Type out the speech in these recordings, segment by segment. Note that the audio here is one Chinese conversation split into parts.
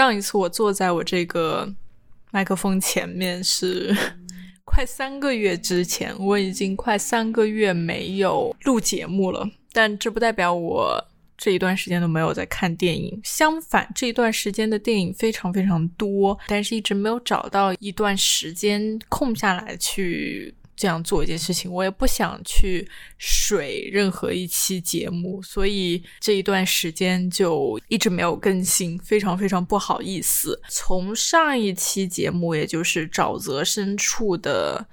上一次我坐在我这个麦克风前面是快三个月之前，我已经快三个月没有录节目了。但这不代表我这一段时间都没有在看电影，相反，这一段时间的电影非常非常多，但是一直没有找到一段时间空下来去。这样做一件事情，我也不想去水任何一期节目，所以这一段时间就一直没有更新，非常非常不好意思。从上一期节目，也就是沼泽深处的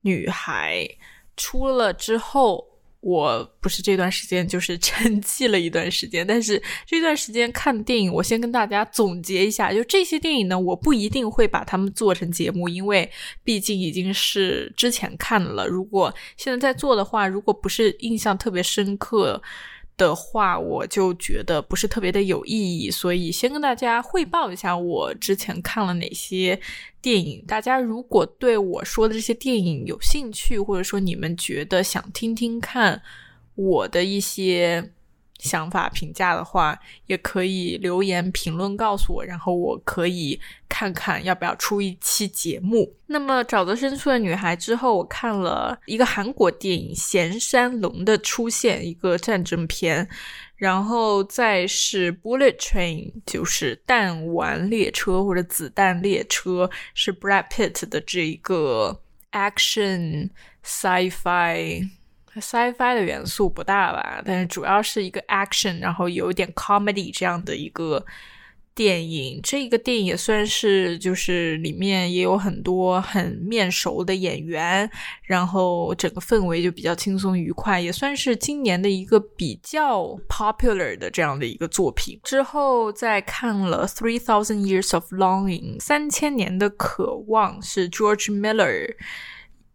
女孩出了之后。我不是这段时间就是 沉寂了一段时间，但是这段时间看电影，我先跟大家总结一下，就这些电影呢，我不一定会把它们做成节目，因为毕竟已经是之前看了。如果现在在做的话，如果不是印象特别深刻。的话，我就觉得不是特别的有意义，所以先跟大家汇报一下我之前看了哪些电影。大家如果对我说的这些电影有兴趣，或者说你们觉得想听听看我的一些。想法评价的话，也可以留言评论告诉我，然后我可以看看要不要出一期节目。那么《沼泽深处的女孩》之后，我看了一个韩国电影《咸山龙的出现》，一个战争片，然后再是《Bullet Train》，就是弹丸列车或者子弹列车，是 Brad Pitt 的这一个 action sci-fi。Sci-fi 的元素不大吧，但是主要是一个 action，然后有一点 comedy 这样的一个电影。这个电影也算是，就是里面也有很多很面熟的演员，然后整个氛围就比较轻松愉快，也算是今年的一个比较 popular 的这样的一个作品。之后再看了 Three Thousand Years of Longing，三千年的渴望是 George Miller。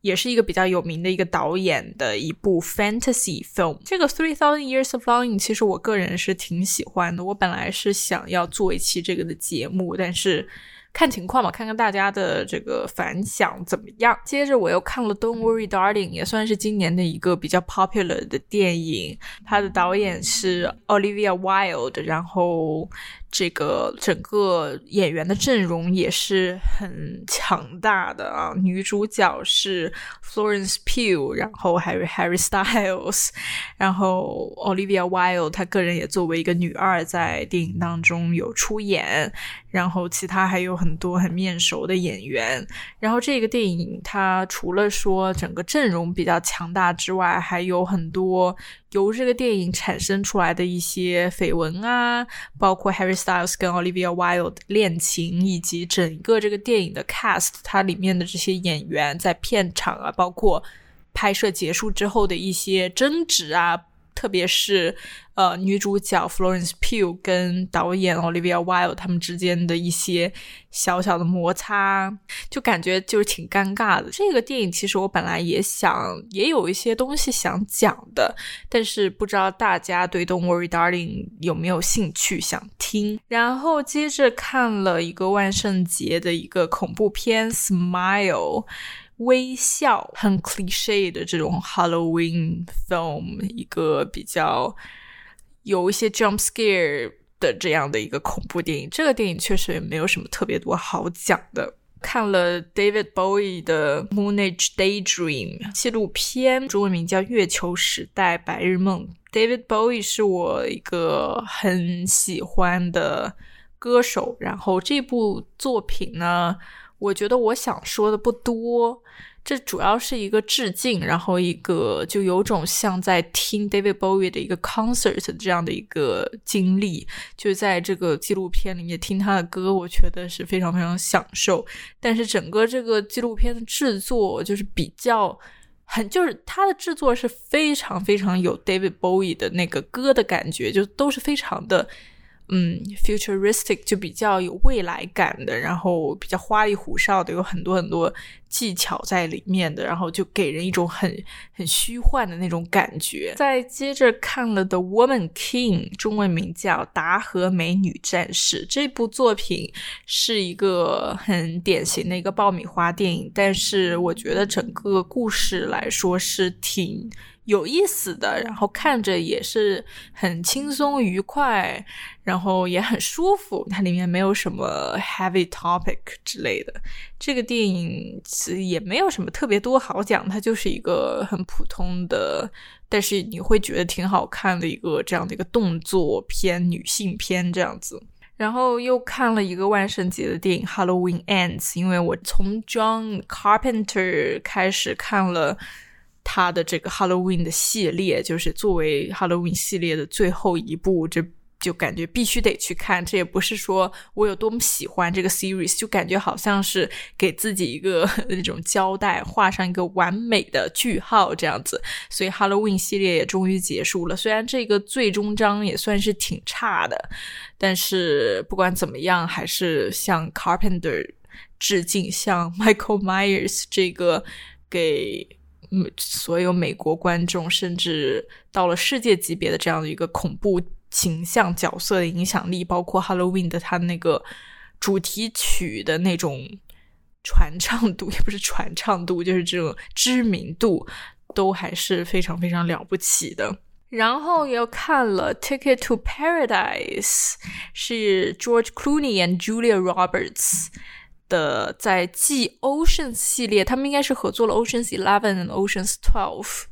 也是一个比较有名的一个导演的一部 fantasy film。这个 Three Thousand Years of Longing，其实我个人是挺喜欢的。我本来是想要做一期这个的节目，但是看情况吧，看看大家的这个反响怎么样。接着我又看了 Don't Worry Darling，也算是今年的一个比较 popular 的电影。它的导演是 Olivia Wilde，然后。这个整个演员的阵容也是很强大的啊！女主角是 Florence Pugh，然后还有 Harry Styles，然后 Olivia Wilde，她个人也作为一个女二在电影当中有出演，然后其他还有很多很面熟的演员。然后这个电影它除了说整个阵容比较强大之外，还有很多。由这个电影产生出来的一些绯闻啊，包括 Harry Styles 跟 Olivia Wilde 恋情，以及整个这个电影的 cast，它里面的这些演员在片场啊，包括拍摄结束之后的一些争执啊。特别是，呃，女主角 Florence Pugh 跟导演 Olivia Wilde 他们之间的一些小小的摩擦，就感觉就是挺尴尬的。这个电影其实我本来也想，也有一些东西想讲的，但是不知道大家对 Don't Worry Darling 有没有兴趣想听。然后接着看了一个万圣节的一个恐怖片 Smile。微笑很 cliche 的这种 Halloween film，一个比较有一些 jump scare 的这样的一个恐怖电影。这个电影确实也没有什么特别多好讲的。看了 David Bowie 的 Moon Age Daydream 纪录片，中文名叫《月球时代白日梦》。David Bowie 是我一个很喜欢的歌手，然后这部作品呢。我觉得我想说的不多，这主要是一个致敬，然后一个就有种像在听 David Bowie 的一个 concert 这样的一个经历，就在这个纪录片里面听他的歌，我觉得是非常非常享受。但是整个这个纪录片的制作就是比较很，就是它的制作是非常非常有 David Bowie 的那个歌的感觉，就都是非常的。嗯，futuristic 就比较有未来感的，然后比较花里胡哨的，有很多很多技巧在里面的，然后就给人一种很很虚幻的那种感觉。再接着看了《The Woman King》，中文名叫《达和美女战士》这部作品是一个很典型的一个爆米花电影，但是我觉得整个故事来说是挺。有意思的，然后看着也是很轻松愉快，然后也很舒服。它里面没有什么 heavy topic 之类的。这个电影其实也没有什么特别多好讲，它就是一个很普通的，但是你会觉得挺好看的一个这样的一个动作片、女性片这样子。然后又看了一个万圣节的电影《Halloween Ends》，因为我从 John Carpenter 开始看了他的这个 Halloween 的系列，就是作为 Halloween 系列的最后一部，这。就感觉必须得去看，这也不是说我有多么喜欢这个 series，就感觉好像是给自己一个那种交代，画上一个完美的句号这样子。所以 Halloween 系列也终于结束了，虽然这个最终章也算是挺差的，但是不管怎么样，还是向 Carpenter 致敬，向 Michael Myers 这个给所有美国观众，甚至到了世界级别的这样的一个恐怖。形象角色的影响力，包括 Halloween 的它那个主题曲的那种传唱度，也不是传唱度，就是这种知名度，都还是非常非常了不起的。然后又看了《Ticket to Paradise》，是 George Clooney and Julia Roberts 的，在继 Oceans 系列，他们应该是合作了 Oceans Eleven 和 Oceans Twelve。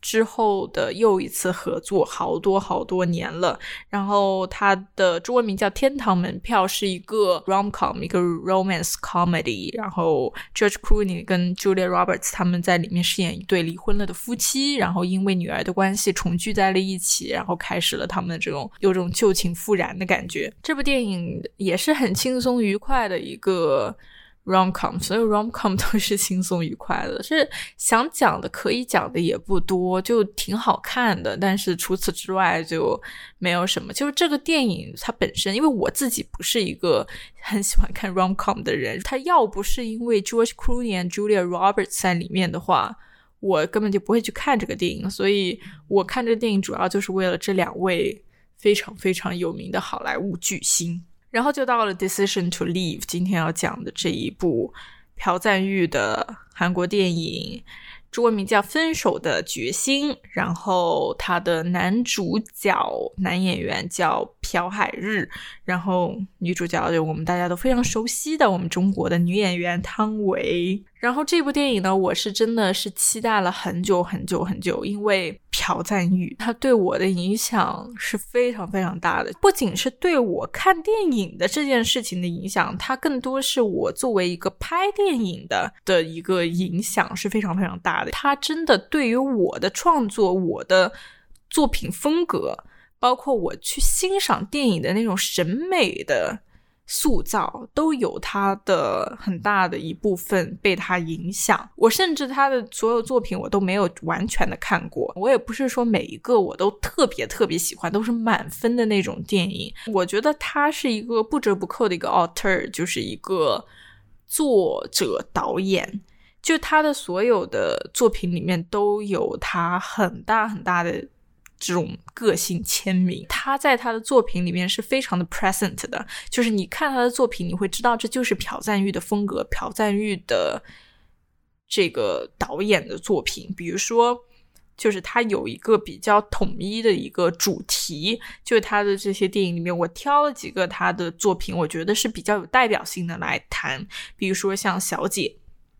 之后的又一次合作，好多好多年了。然后它的中文名叫《天堂门票》，是一个 rom com，一个 romance comedy。然后 George Clooney 跟 Julia Roberts 他们在里面饰演一对离婚了的夫妻，然后因为女儿的关系重聚在了一起，然后开始了他们的这种有种旧情复燃的感觉。这部电影也是很轻松愉快的一个。Rom com，所有 rom com 都是轻松愉快的，是想讲的可以讲的也不多，就挺好看的。但是除此之外就没有什么。就是这个电影它本身，因为我自己不是一个很喜欢看 rom com 的人，它要不是因为 George Clooney 和 Julia Roberts 在里面的话，我根本就不会去看这个电影。所以我看这个电影主要就是为了这两位非常非常有名的好莱坞巨星。然后就到了《Decision to Leave》，今天要讲的这一部朴赞玉的韩国电影，中文名叫《分手的决心》。然后他的男主角男演员叫朴海日，然后女主角就我们大家都非常熟悉的我们中国的女演员汤唯。然后这部电影呢，我是真的是期待了很久很久很久，因为朴赞玉他对我的影响是非常非常大的，不仅是对我看电影的这件事情的影响，它更多是我作为一个拍电影的的一个影响是非常非常大的。他真的对于我的创作、我的作品风格，包括我去欣赏电影的那种审美的。塑造都有他的很大的一部分被他影响。我甚至他的所有作品我都没有完全的看过，我也不是说每一个我都特别特别喜欢，都是满分的那种电影。我觉得他是一个不折不扣的一个 author，就是一个作者导演，就他的所有的作品里面都有他很大很大的。这种个性签名，他在他的作品里面是非常的 present 的，就是你看他的作品，你会知道这就是朴赞玉的风格，朴赞玉的这个导演的作品。比如说，就是他有一个比较统一的一个主题，就是他的这些电影里面，我挑了几个他的作品，我觉得是比较有代表性的来谈。比如说像《小姐》，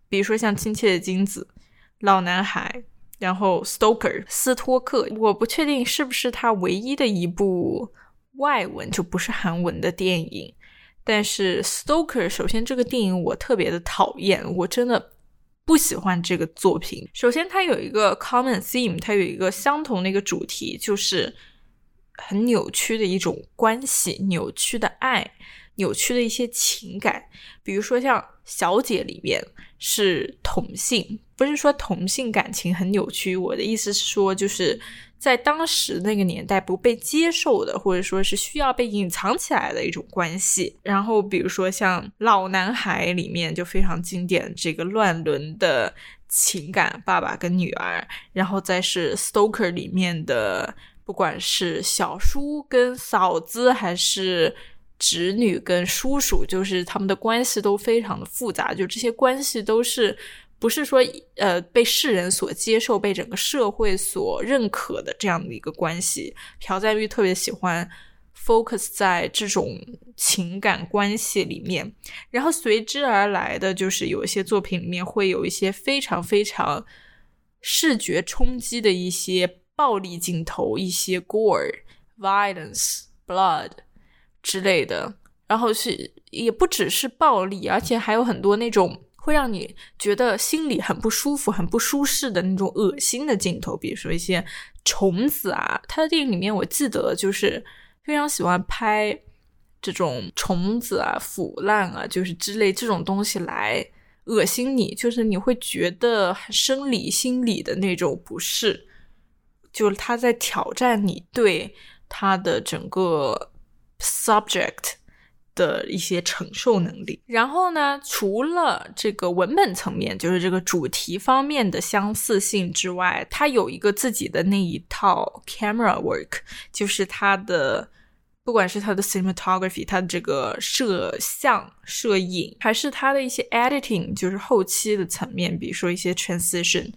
比如说像《亲切的金子》，《老男孩》。然后，Stoker 斯托克，我不确定是不是他唯一的一部外文就不是韩文的电影。但是，Stoker 首先这个电影我特别的讨厌，我真的不喜欢这个作品。首先，它有一个 common theme，它有一个相同的一个主题，就是很扭曲的一种关系，扭曲的爱，扭曲的一些情感。比如说像《小姐》里面是同性。不是说同性感情很扭曲，我的意思是说，就是在当时那个年代不被接受的，或者说是需要被隐藏起来的一种关系。然后，比如说像《老男孩》里面就非常经典这个乱伦的情感，爸爸跟女儿。然后再是《Stoker》里面的，不管是小叔跟嫂子，还是侄女跟叔叔，就是他们的关系都非常的复杂，就这些关系都是。不是说呃被世人所接受、被整个社会所认可的这样的一个关系。朴赞玉特别喜欢 focus 在这种情感关系里面，然后随之而来的就是有一些作品里面会有一些非常非常视觉冲击的一些暴力镜头，一些 gore、violence、blood 之类的，然后是也不只是暴力，而且还有很多那种。会让你觉得心里很不舒服、很不舒适的那种恶心的镜头，比如说一些虫子啊。他的电影里面，我记得就是非常喜欢拍这种虫子啊、腐烂啊，就是之类这种东西来恶心你，就是你会觉得生理、心理的那种不适，就是他在挑战你对他的整个 subject。的一些承受能力。然后呢，除了这个文本层面，就是这个主题方面的相似性之外，它有一个自己的那一套 camera work，就是它的不管是它的 cinematography，它的这个摄像、摄影，还是它的一些 editing，就是后期的层面，比如说一些 transition，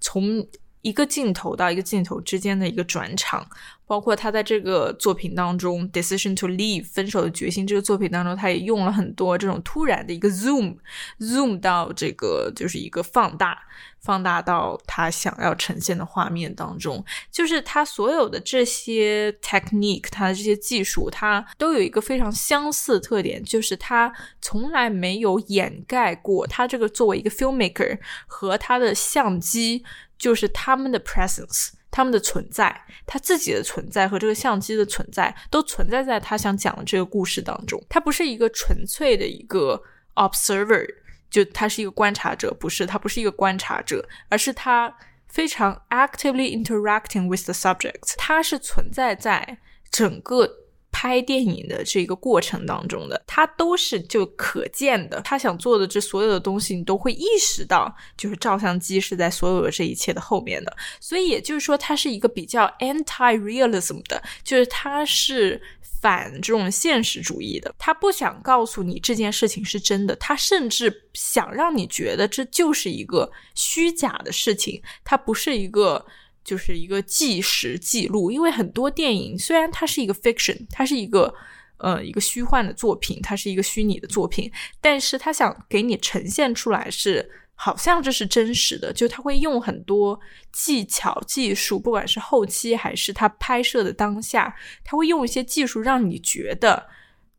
从一个镜头到一个镜头之间的一个转场。包括他在这个作品当中，decision to leave 分手的决心这个作品当中，他也用了很多这种突然的一个 zoom，zoom 到这个就是一个放大，放大到他想要呈现的画面当中。就是他所有的这些 technique，他的这些技术，他都有一个非常相似的特点，就是他从来没有掩盖过他这个作为一个 filmmaker 和他的相机，就是他们的 presence。他们的存在，他自己的存在和这个相机的存在，都存在在他想讲的这个故事当中。他不是一个纯粹的一个 observer，就他是一个观察者，不是他不是一个观察者，而是他非常 actively interacting with the subjects，他是存在在整个。拍电影的这个过程当中的，他都是就可见的。他想做的这所有的东西，你都会意识到，就是照相机是在所有的这一切的后面的。所以也就是说，它是一个比较 anti-realism 的，就是它是反这种现实主义的。他不想告诉你这件事情是真的，他甚至想让你觉得这就是一个虚假的事情，它不是一个。就是一个纪实记录，因为很多电影虽然它是一个 fiction，它是一个呃一个虚幻的作品，它是一个虚拟的作品，但是它想给你呈现出来是好像这是真实的，就他会用很多技巧技术，不管是后期还是他拍摄的当下，他会用一些技术让你觉得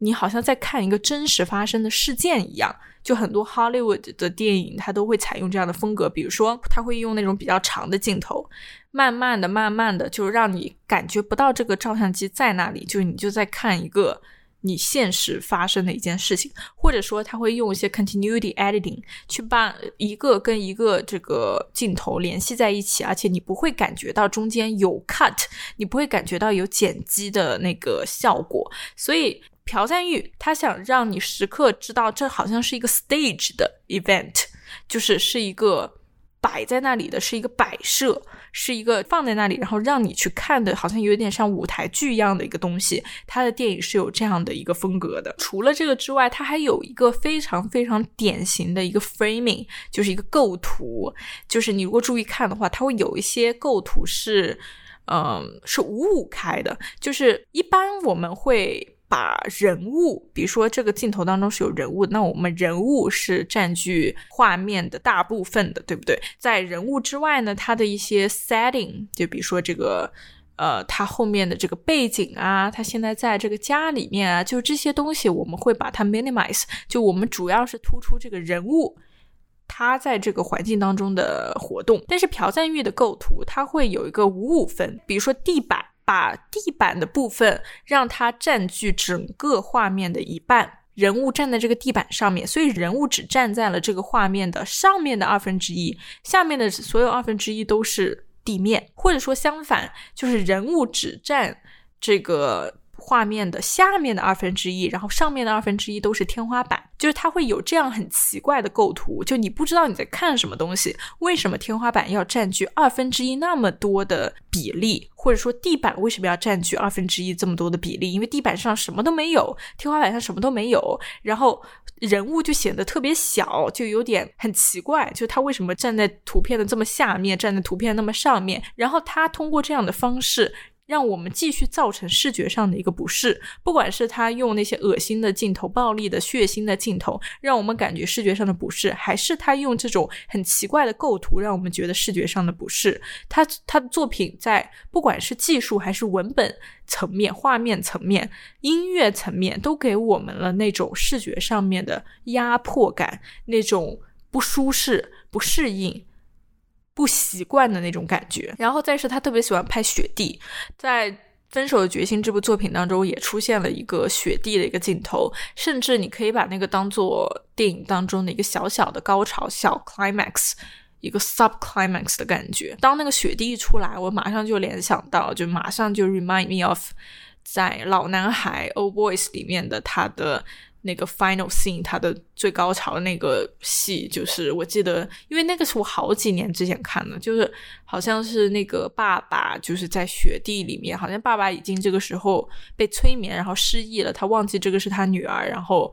你好像在看一个真实发生的事件一样。就很多 Hollywood 的电影，它都会采用这样的风格，比如说，他会用那种比较长的镜头，慢慢的、慢慢的，就让你感觉不到这个照相机在那里，就你就在看一个你现实发生的一件事情，或者说，他会用一些 continuity editing 去把一个跟一个这个镜头联系在一起，而且你不会感觉到中间有 cut，你不会感觉到有剪辑的那个效果，所以。朴赞玉他想让你时刻知道，这好像是一个 stage 的 event，就是是一个摆在那里的，是一个摆设，是一个放在那里，然后让你去看的，好像有点像舞台剧一样的一个东西。他的电影是有这样的一个风格的。除了这个之外，他还有一个非常非常典型的一个 framing，就是一个构图。就是你如果注意看的话，它会有一些构图是，嗯，是五五开的。就是一般我们会。把人物，比如说这个镜头当中是有人物，那我们人物是占据画面的大部分的，对不对？在人物之外呢，它的一些 setting，就比如说这个，呃，它后面的这个背景啊，它现在在这个家里面啊，就这些东西我们会把它 minimize，就我们主要是突出这个人物，他在这个环境当中的活动。但是朴赞玉的构图，它会有一个五五分，比如说地板。把地板的部分让它占据整个画面的一半，人物站在这个地板上面，所以人物只站在了这个画面的上面的二分之一，下面的所有二分之一都是地面，或者说相反，就是人物只占这个画面的下面的二分之一，然后上面的二分之一都是天花板。就是它会有这样很奇怪的构图，就你不知道你在看什么东西。为什么天花板要占据二分之一那么多的比例，或者说地板为什么要占据二分之一这么多的比例？因为地板上什么都没有，天花板上什么都没有，然后人物就显得特别小，就有点很奇怪。就是他为什么站在图片的这么下面，站在图片那么上面？然后他通过这样的方式。让我们继续造成视觉上的一个不适，不管是他用那些恶心的镜头、暴力的、血腥的镜头，让我们感觉视觉上的不适，还是他用这种很奇怪的构图，让我们觉得视觉上的不适。他他的作品在不管是技术还是文本层面、画面层面、音乐层面，都给我们了那种视觉上面的压迫感，那种不舒适、不适应。不习惯的那种感觉，然后再是他特别喜欢拍雪地，在《分手的决心》这部作品当中也出现了一个雪地的一个镜头，甚至你可以把那个当做电影当中的一个小小的高潮、小 climax，一个 sub climax 的感觉。当那个雪地一出来，我马上就联想到，就马上就 remind me of 在《老男孩》Old Boys 里面的他的。那个 final scene，它的最高潮的那个戏，就是我记得，因为那个是我好几年之前看的，就是好像是那个爸爸就是在雪地里面，好像爸爸已经这个时候被催眠，然后失忆了，他忘记这个是他女儿，然后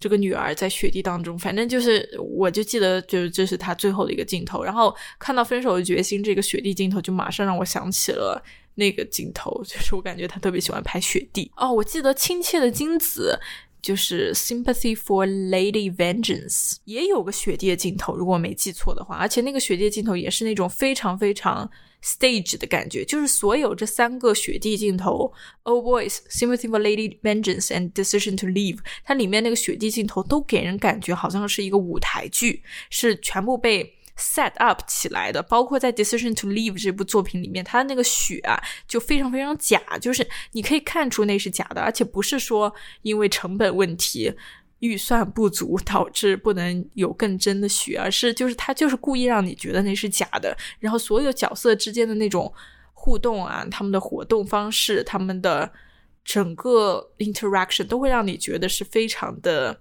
这个女儿在雪地当中，反正就是我就记得就是这是他最后的一个镜头，然后看到分手的决心这个雪地镜头，就马上让我想起了那个镜头，就是我感觉他特别喜欢拍雪地哦，我记得亲切的金子。就是 Sympathy for Lady Vengeance 也有个雪地的镜头，如果我没记错的话，而且那个雪地镜头也是那种非常非常 stage 的感觉。就是所有这三个雪地镜头，Old Boys、Sympathy for Lady Vengeance and Decision to Leave，它里面那个雪地镜头都给人感觉好像是一个舞台剧，是全部被。Set up 起来的，包括在《Decision to Leave》这部作品里面，它的那个雪啊，就非常非常假，就是你可以看出那是假的，而且不是说因为成本问题、预算不足导致不能有更真的雪，而是就是他就是故意让你觉得那是假的。然后所有角色之间的那种互动啊，他们的活动方式，他们的整个 interaction 都会让你觉得是非常的。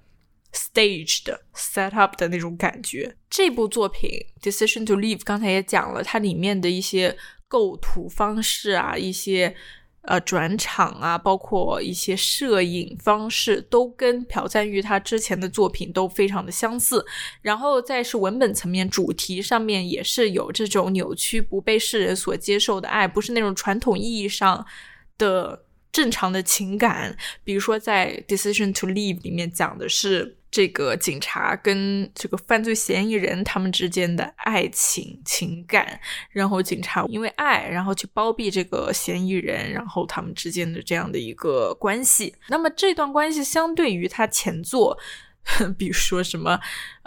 Stage 的 set up 的那种感觉，这部作品《Decision to Leave》刚才也讲了，它里面的一些构图方式啊，一些呃转场啊，包括一些摄影方式，都跟朴赞玉他之前的作品都非常的相似。然后再是文本层面，主题上面也是有这种扭曲、不被世人所接受的爱，不是那种传统意义上的正常的情感。比如说在《Decision to Leave》里面讲的是。这个警察跟这个犯罪嫌疑人他们之间的爱情情感，然后警察因为爱，然后去包庇这个嫌疑人，然后他们之间的这样的一个关系。那么这段关系相对于他前作，比如说什么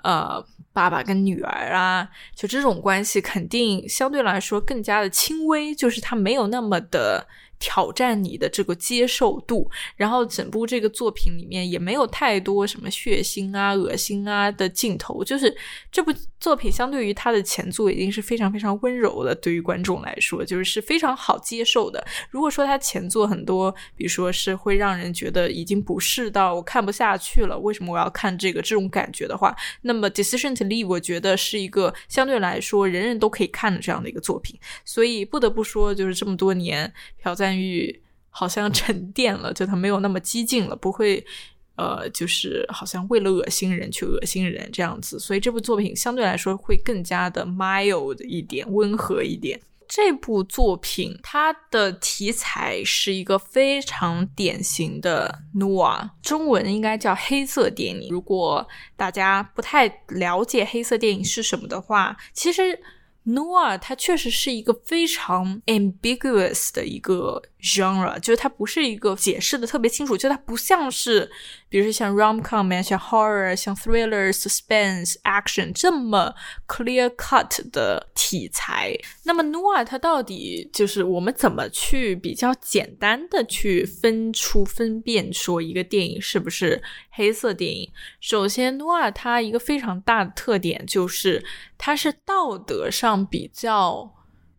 呃爸爸跟女儿啊，就这种关系肯定相对来说更加的轻微，就是他没有那么的。挑战你的这个接受度，然后整部这个作品里面也没有太多什么血腥啊、恶心啊的镜头，就是这部作品相对于它的前作已经是非常非常温柔的，对于观众来说就是是非常好接受的。如果说它前作很多，比如说是会让人觉得已经不适到我看不下去了，为什么我要看这个这种感觉的话，那么 Decision to Leave 我觉得是一个相对来说人人都可以看的这样的一个作品，所以不得不说，就是这么多年朴赞。玉好像沉淀了，就他没有那么激进了，不会，呃，就是好像为了恶心人去恶心人这样子，所以这部作品相对来说会更加的 mild 一点，温和一点。这部作品它的题材是一个非常典型的 noir，中文应该叫黑色电影。如果大家不太了解黑色电影是什么的话，其实。noir 它确实是一个非常 ambiguous 的一个 genre，就是它不是一个解释的特别清楚，就它不像是，比如说像 rom com 啊，像 horror、像 thriller、suspense、action 这么 clear cut 的题材。那么 noir 它到底就是我们怎么去比较简单的去分出分辨说一个电影是不是黑色电影？首先，noir 它一个非常大的特点就是它是道德上比较。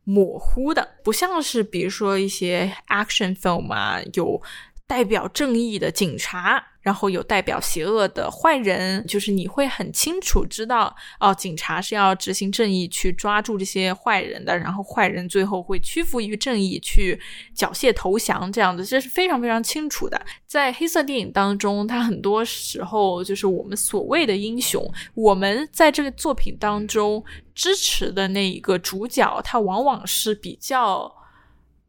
模糊的，不像是比如说一些 action film 啊，有代表正义的警察，然后有代表邪恶的坏人，就是你会很清楚知道，哦，警察是要执行正义去抓住这些坏人的，然后坏人最后会屈服于正义去缴械投降，这样的这是非常非常清楚的。在黑色电影当中，它很多时候就是我们所谓的英雄，我们在这个作品当中支持的那一个主角，他往往是比较。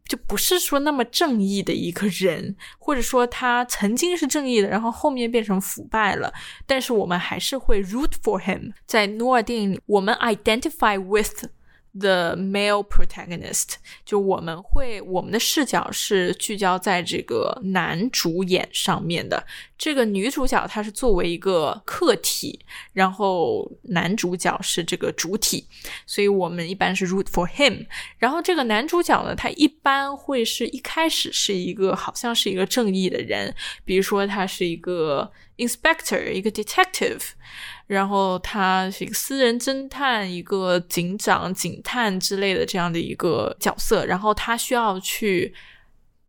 就不是说那么正义的一个人，或者说他曾经是正义的，然后后面变成腐败了，但是我们还是会 root for him。在诺尔电影里，我们 identify with。The male protagonist，就我们会，我们的视角是聚焦在这个男主演上面的。这个女主角她是作为一个客体，然后男主角是这个主体，所以我们一般是 root for him。然后这个男主角呢，他一般会是一开始是一个好像是一个正义的人，比如说他是一个 inspector，一个 detective。然后他是一个私人侦探、一个警长、警探之类的这样的一个角色，然后他需要去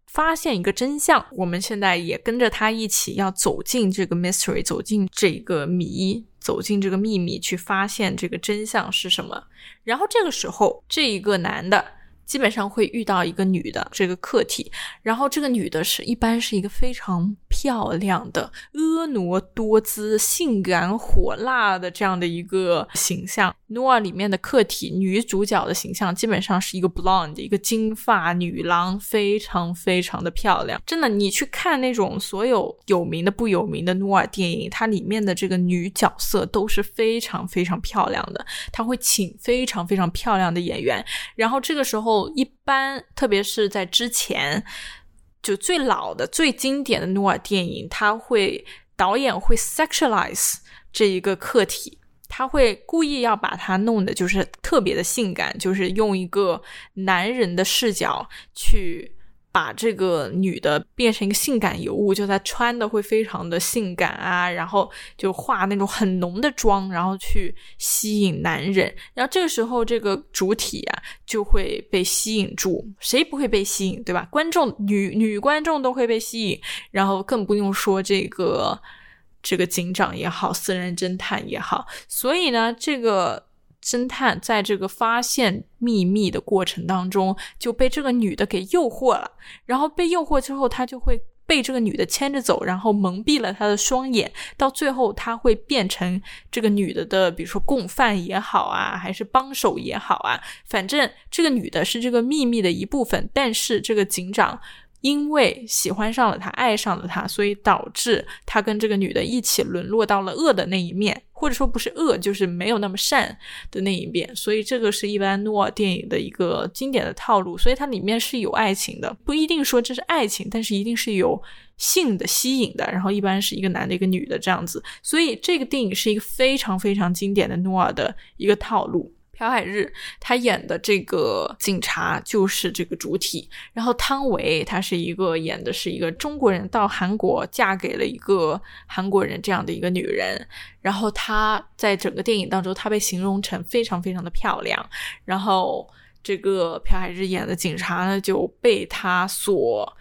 发现一个真相。我们现在也跟着他一起要走进这个 mystery，走进这个谜，走进这个秘密，去发现这个真相是什么。然后这个时候，这一个男的。基本上会遇到一个女的这个客体，然后这个女的是一般是一个非常漂亮的婀娜多姿、性感火辣的这样的一个形象。诺尔里面的客体女主角的形象基本上是一个 blonde，一个金发女郎，非常非常的漂亮。真的，你去看那种所有有名的、不有名的诺尔电影，它里面的这个女角色都是非常非常漂亮的，他会请非常非常漂亮的演员，然后这个时候。一般，特别是在之前，就最老的、最经典的诺尔电影，他会导演会 sexualize 这一个客体，他会故意要把它弄的，就是特别的性感，就是用一个男人的视角去。把这个女的变成一个性感尤物，就她穿的会非常的性感啊，然后就化那种很浓的妆，然后去吸引男人。然后这个时候，这个主体啊就会被吸引住，谁不会被吸引，对吧？观众女女观众都会被吸引，然后更不用说这个这个警长也好，私人侦探也好。所以呢，这个。侦探在这个发现秘密的过程当中，就被这个女的给诱惑了。然后被诱惑之后，他就会被这个女的牵着走，然后蒙蔽了他的双眼。到最后，他会变成这个女的的，比如说共犯也好啊，还是帮手也好啊，反正这个女的是这个秘密的一部分。但是这个警长。因为喜欢上了他，爱上了他，所以导致他跟这个女的一起沦落到了恶的那一面，或者说不是恶，就是没有那么善的那一面。所以这个是一般诺尔电影的一个经典的套路。所以它里面是有爱情的，不一定说这是爱情，但是一定是有性的吸引的。然后一般是一个男的，一个女的这样子。所以这个电影是一个非常非常经典的诺尔的一个套路。朴海日他演的这个警察就是这个主体，然后汤唯他是一个演的是一个中国人到韩国嫁给了一个韩国人这样的一个女人，然后她在整个电影当中她被形容成非常非常的漂亮，然后这个朴海日演的警察呢就被他所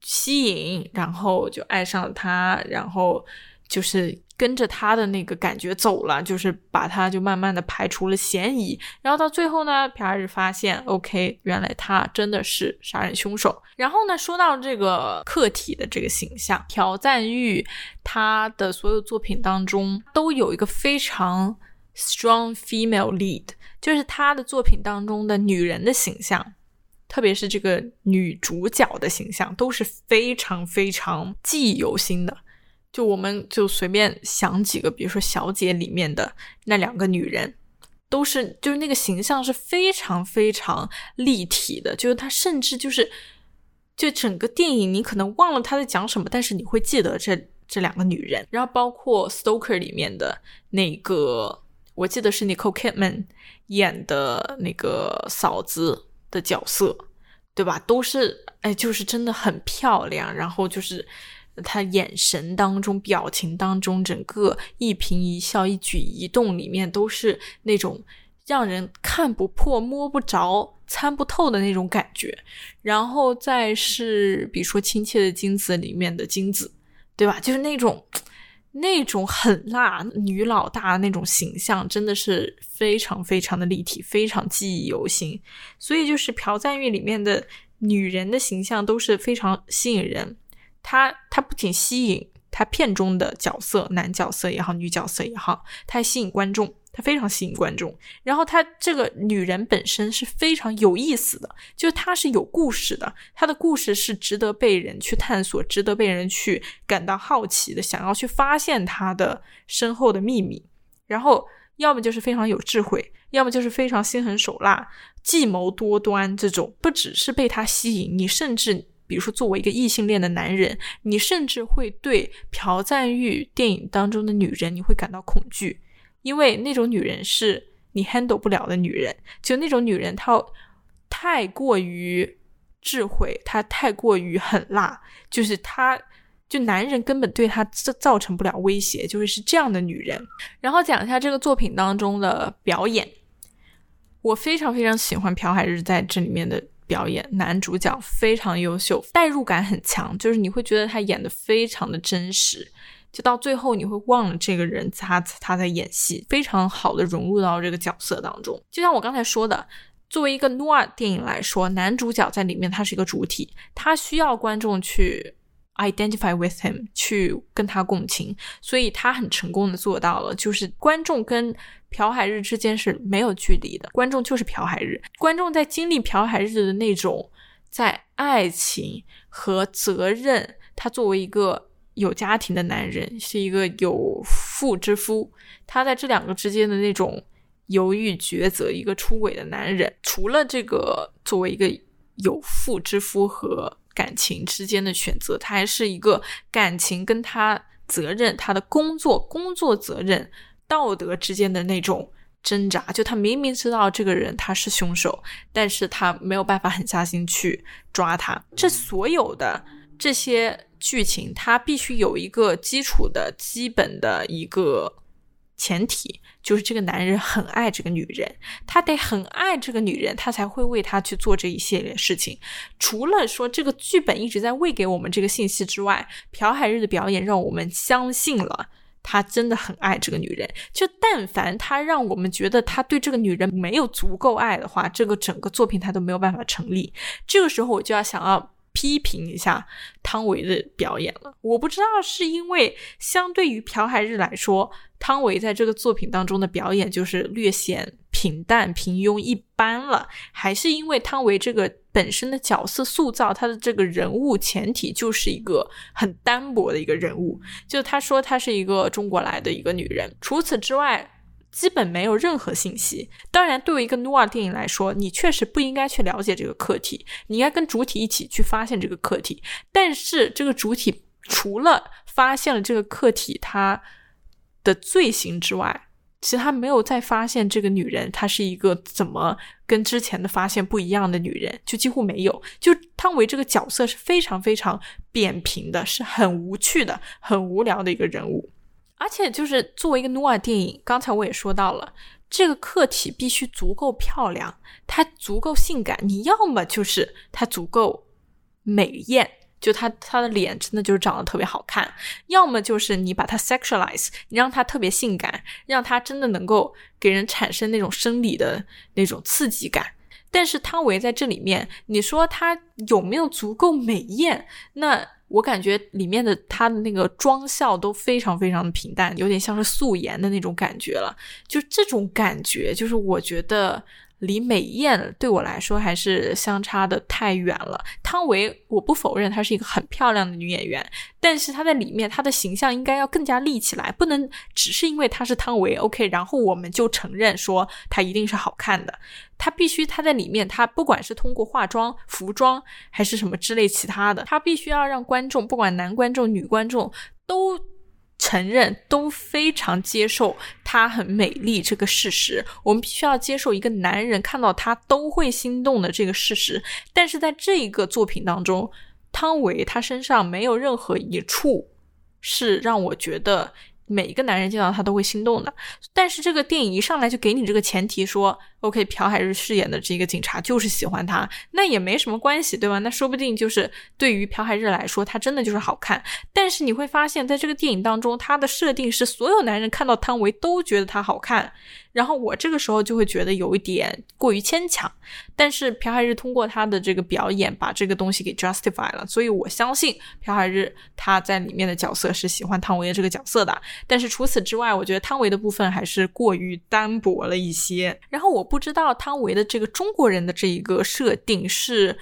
吸引，然后就爱上了他，然后就是。跟着他的那个感觉走了，就是把他就慢慢的排除了嫌疑，然后到最后呢，皮尔日发现，OK，原来他真的是杀人凶手。然后呢，说到这个客体的这个形象，朴赞玉他的所有作品当中都有一个非常 strong female lead，就是他的作品当中的女人的形象，特别是这个女主角的形象，都是非常非常记忆犹新的。就我们就随便想几个，比如说《小姐》里面的那两个女人，都是就是那个形象是非常非常立体的，就是她甚至就是就整个电影你可能忘了她在讲什么，但是你会记得这这两个女人。然后包括《Stoker》里面的那个，我记得是 Nicole Kidman 演的那个嫂子的角色，对吧？都是哎，就是真的很漂亮，然后就是。他眼神当中、表情当中，整个一颦一笑、一举一动里面都是那种让人看不破、摸不着、参不透的那种感觉。然后再是，比如说《亲切的金子》里面的金子，对吧？就是那种那种狠辣女老大那种形象，真的是非常非常的立体，非常记忆犹新。所以就是朴赞玉里面的女人的形象都是非常吸引人。她她不仅吸引她片中的角色，男角色也好，女角色也好，她还吸引观众。她非常吸引观众，然后她这个女人本身是非常有意思的，就是她是有故事的，她的故事是值得被人去探索，值得被人去感到好奇的，想要去发现她的身后的秘密。然后要么就是非常有智慧，要么就是非常心狠手辣、计谋多端。这种不只是被她吸引，你甚至比如说作为一个异性恋的男人，你甚至会对朴赞玉电影当中的女人，你会感到恐惧。因为那种女人是你 handle 不了的女人，就那种女人，她太过于智慧，她太过于狠辣，就是她，就男人根本对她造造成不了威胁，就是是这样的女人。然后讲一下这个作品当中的表演，我非常非常喜欢朴海日在这里面的表演，男主角非常优秀，代入感很强，就是你会觉得他演的非常的真实。就到最后，你会忘了这个人，他他在演戏，非常好的融入到这个角色当中。就像我刚才说的，作为一个诺尔电影来说，男主角在里面他是一个主体，他需要观众去 identify with him，去跟他共情，所以他很成功的做到了，就是观众跟朴海日之间是没有距离的，观众就是朴海日，观众在经历朴海日的那种在爱情和责任，他作为一个。有家庭的男人是一个有妇之夫，他在这两个之间的那种犹豫抉择，一个出轨的男人，除了这个作为一个有妇之夫和感情之间的选择，他还是一个感情跟他责任、他的工作、工作责任、道德之间的那种挣扎。就他明明知道这个人他是凶手，但是他没有办法狠下心去抓他。这所有的这些。剧情他必须有一个基础的基本的一个前提，就是这个男人很爱这个女人，他得很爱这个女人，他才会为她去做这一系列事情。除了说这个剧本一直在喂给我们这个信息之外，朴海日的表演让我们相信了他真的很爱这个女人。就但凡他让我们觉得他对这个女人没有足够爱的话，这个整个作品他都没有办法成立。这个时候我就要想要。批评一下汤唯的表演了。我不知道是因为相对于朴海日来说，汤唯在这个作品当中的表演就是略显平淡、平庸、一般了，还是因为汤唯这个本身的角色塑造，他的这个人物前提就是一个很单薄的一个人物。就他说她是一个中国来的一个女人，除此之外。基本没有任何信息。当然，对于一个诺尔电影来说，你确实不应该去了解这个课题，你应该跟主体一起去发现这个课题。但是，这个主体除了发现了这个课题它的罪行之外，其实他没有再发现这个女人她是一个怎么跟之前的发现不一样的女人，就几乎没有。就汤唯这个角色是非常非常扁平的，是很无趣的、很无聊的一个人物。而且，就是作为一个诺尔电影，刚才我也说到了，这个客体必须足够漂亮，它足够性感。你要么就是它足够美艳，就它它的脸真的就是长得特别好看；要么就是你把它 sexualize，你让它特别性感，让它真的能够给人产生那种生理的那种刺激感。但是汤唯在这里面，你说她有没有足够美艳？那？我感觉里面的它的那个妆效都非常非常的平淡，有点像是素颜的那种感觉了。就这种感觉，就是我觉得。离美艳对我来说还是相差的太远了。汤唯，我不否认她是一个很漂亮的女演员，但是她在里面她的形象应该要更加立起来，不能只是因为她是汤唯，OK，然后我们就承认说她一定是好看的。她必须她在里面，她不管是通过化妆、服装还是什么之类其他的，她必须要让观众，不管男观众、女观众都。承认都非常接受她很美丽这个事实，我们必须要接受一个男人看到她都会心动的这个事实。但是在这一个作品当中，汤唯她身上没有任何一处是让我觉得每一个男人见到她都会心动的。但是这个电影一上来就给你这个前提，说 OK，朴海日饰演的这个警察就是喜欢他，那也没什么关系，对吧？那说不定就是对于朴海日来说，他真的就是好看。但是你会发现在这个电影当中，他的设定是所有男人看到汤唯都觉得他好看。然后我这个时候就会觉得有一点过于牵强，但是朴海日通过他的这个表演把这个东西给 justify 了，所以我相信朴海日他在里面的角色是喜欢汤唯的这个角色的。但是除此之外，我觉得汤唯的部分还是过于单薄了一些。然后我不知道汤唯的这个中国人的这一个设定是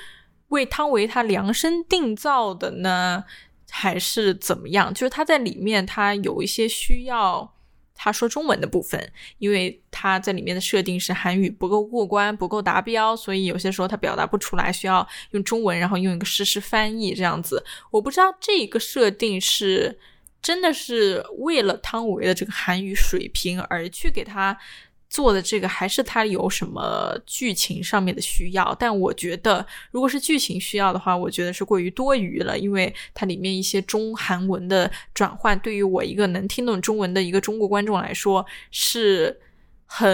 为汤唯他量身定造的呢，还是怎么样？就是他在里面他有一些需要。他说中文的部分，因为他在里面的设定是韩语不够过关、不够达标，所以有些时候他表达不出来，需要用中文，然后用一个实时翻译这样子。我不知道这个设定是真的是为了汤唯的这个韩语水平而去给他。做的这个还是它有什么剧情上面的需要，但我觉得如果是剧情需要的话，我觉得是过于多余了，因为它里面一些中韩文的转换，对于我一个能听懂中文的一个中国观众来说是很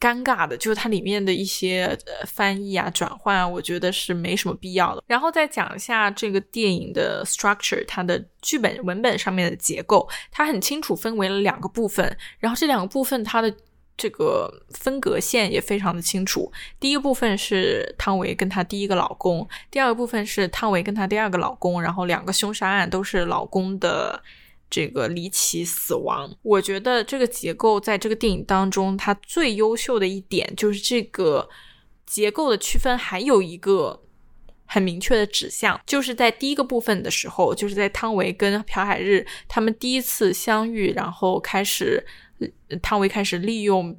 尴尬的，就是它里面的一些翻译啊、转换啊，我觉得是没什么必要的。然后再讲一下这个电影的 structure，它的剧本文本上面的结构，它很清楚分为了两个部分，然后这两个部分它的。这个分隔线也非常的清楚。第一部分是汤唯跟她第一个老公，第二部分是汤唯跟她第二个老公，然后两个凶杀案都是老公的这个离奇死亡。我觉得这个结构在这个电影当中，它最优秀的一点就是这个结构的区分还有一个很明确的指向，就是在第一个部分的时候，就是在汤唯跟朴海日他们第一次相遇，然后开始。汤唯开始利用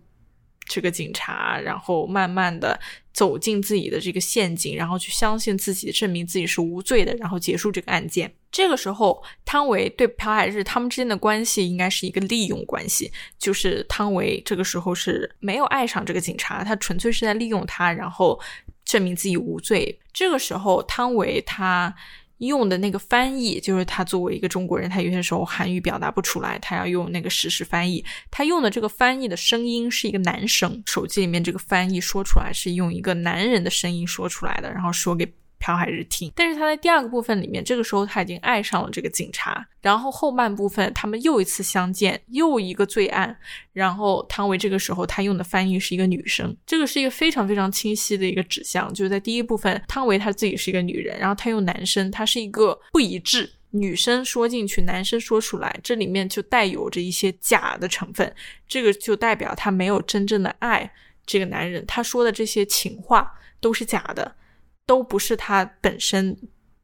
这个警察，然后慢慢的走进自己的这个陷阱，然后去相信自己，证明自己是无罪的，然后结束这个案件。这个时候，汤唯对朴海日他们之间的关系应该是一个利用关系，就是汤唯这个时候是没有爱上这个警察，他纯粹是在利用他，然后证明自己无罪。这个时候，汤唯他。用的那个翻译，就是他作为一个中国人，他有些时候韩语表达不出来，他要用那个实时翻译。他用的这个翻译的声音是一个男生，手机里面这个翻译说出来是用一个男人的声音说出来的，然后说给。朴海日听，但是他在第二个部分里面，这个时候他已经爱上了这个警察。然后后半部分他们又一次相见，又一个罪案。然后汤唯这个时候他用的翻译是一个女生，这个是一个非常非常清晰的一个指向。就是在第一部分，汤唯她自己是一个女人，然后她用男生，她是一个不一致，女生说进去，男生说出来，这里面就带有着一些假的成分。这个就代表他没有真正的爱这个男人，他说的这些情话都是假的。都不是他本身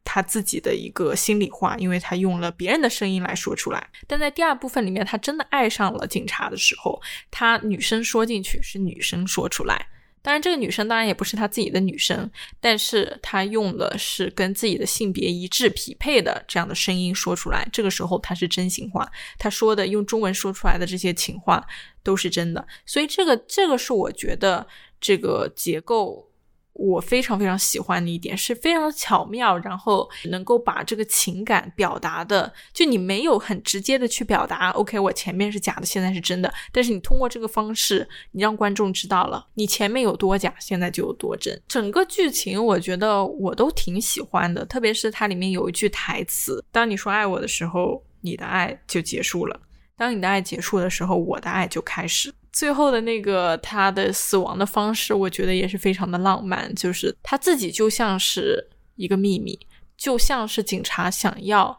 他自己的一个心里话，因为他用了别人的声音来说出来。但在第二部分里面，他真的爱上了警察的时候，他女生说进去是女生说出来。当然，这个女生当然也不是他自己的女生，但是他用的是跟自己的性别一致匹配的这样的声音说出来。这个时候他是真心话，他说的用中文说出来的这些情话都是真的。所以这个这个是我觉得这个结构。我非常非常喜欢的一点是非常巧妙，然后能够把这个情感表达的，就你没有很直接的去表达。OK，我前面是假的，现在是真的，但是你通过这个方式，你让观众知道了你前面有多假，现在就有多真。整个剧情我觉得我都挺喜欢的，特别是它里面有一句台词：“当你说爱我的时候，你的爱就结束了；当你的爱结束的时候，我的爱就开始。”最后的那个他的死亡的方式，我觉得也是非常的浪漫，就是他自己就像是一个秘密，就像是警察想要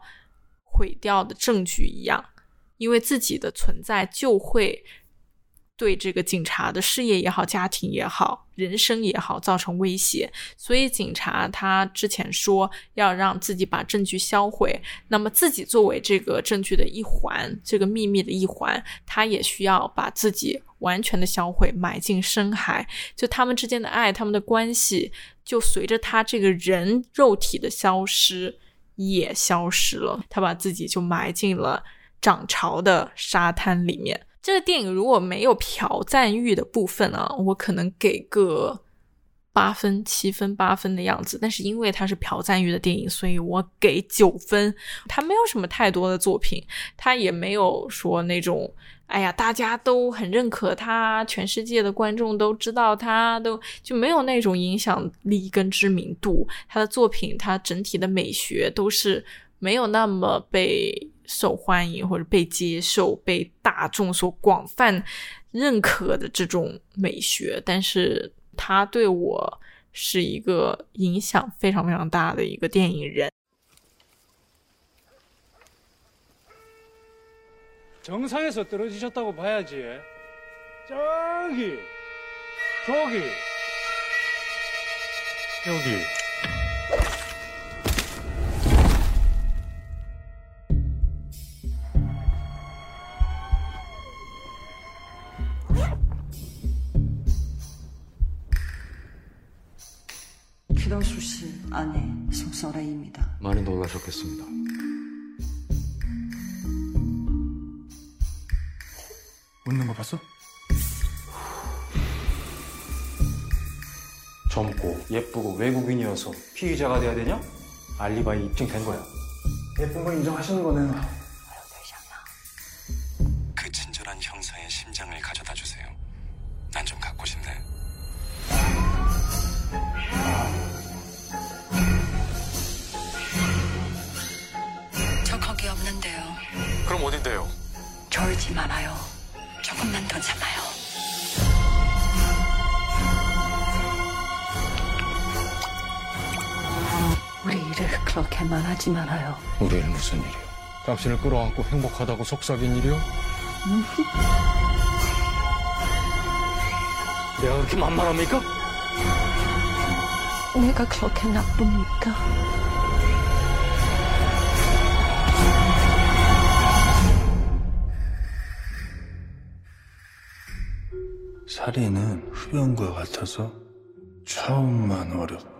毁掉的证据一样，因为自己的存在就会。对这个警察的事业也好，家庭也好，人生也好，造成威胁。所以警察他之前说要让自己把证据销毁，那么自己作为这个证据的一环，这个秘密的一环，他也需要把自己完全的销毁，埋进深海。就他们之间的爱，他们的关系，就随着他这个人肉体的消失也消失了。他把自己就埋进了涨潮的沙滩里面。这个电影如果没有朴赞玉的部分啊，我可能给个八分、七分、八分的样子。但是因为它是朴赞玉的电影，所以我给九分。他没有什么太多的作品，他也没有说那种，哎呀，大家都很认可他，全世界的观众都知道他，都就没有那种影响力跟知名度。他的作品，他整体的美学都是没有那么被受欢迎或者被接受、被大众所广泛认可的这种美学，但是。他对我是一个影响非常非常大的一个电影人。정상에서떨어지셨다고봐야지저기저기여기 김덕수 씨 아내 송설아입니다. 많이 놀라셨겠습니다. 웃는 거 봤어? 젊고 예쁘고 외국인이어서 피의자가 돼야 되냐? 알리바이 입증된 거야. 예쁜 거 인정하시는 거네 당신을 끌어안고 행복하다고 속삭인 일이요? 내가 그렇게 만만합니까? 내가 그렇게 나쁩니까? 살인은 흡연과 같아서 처음만 어렵다.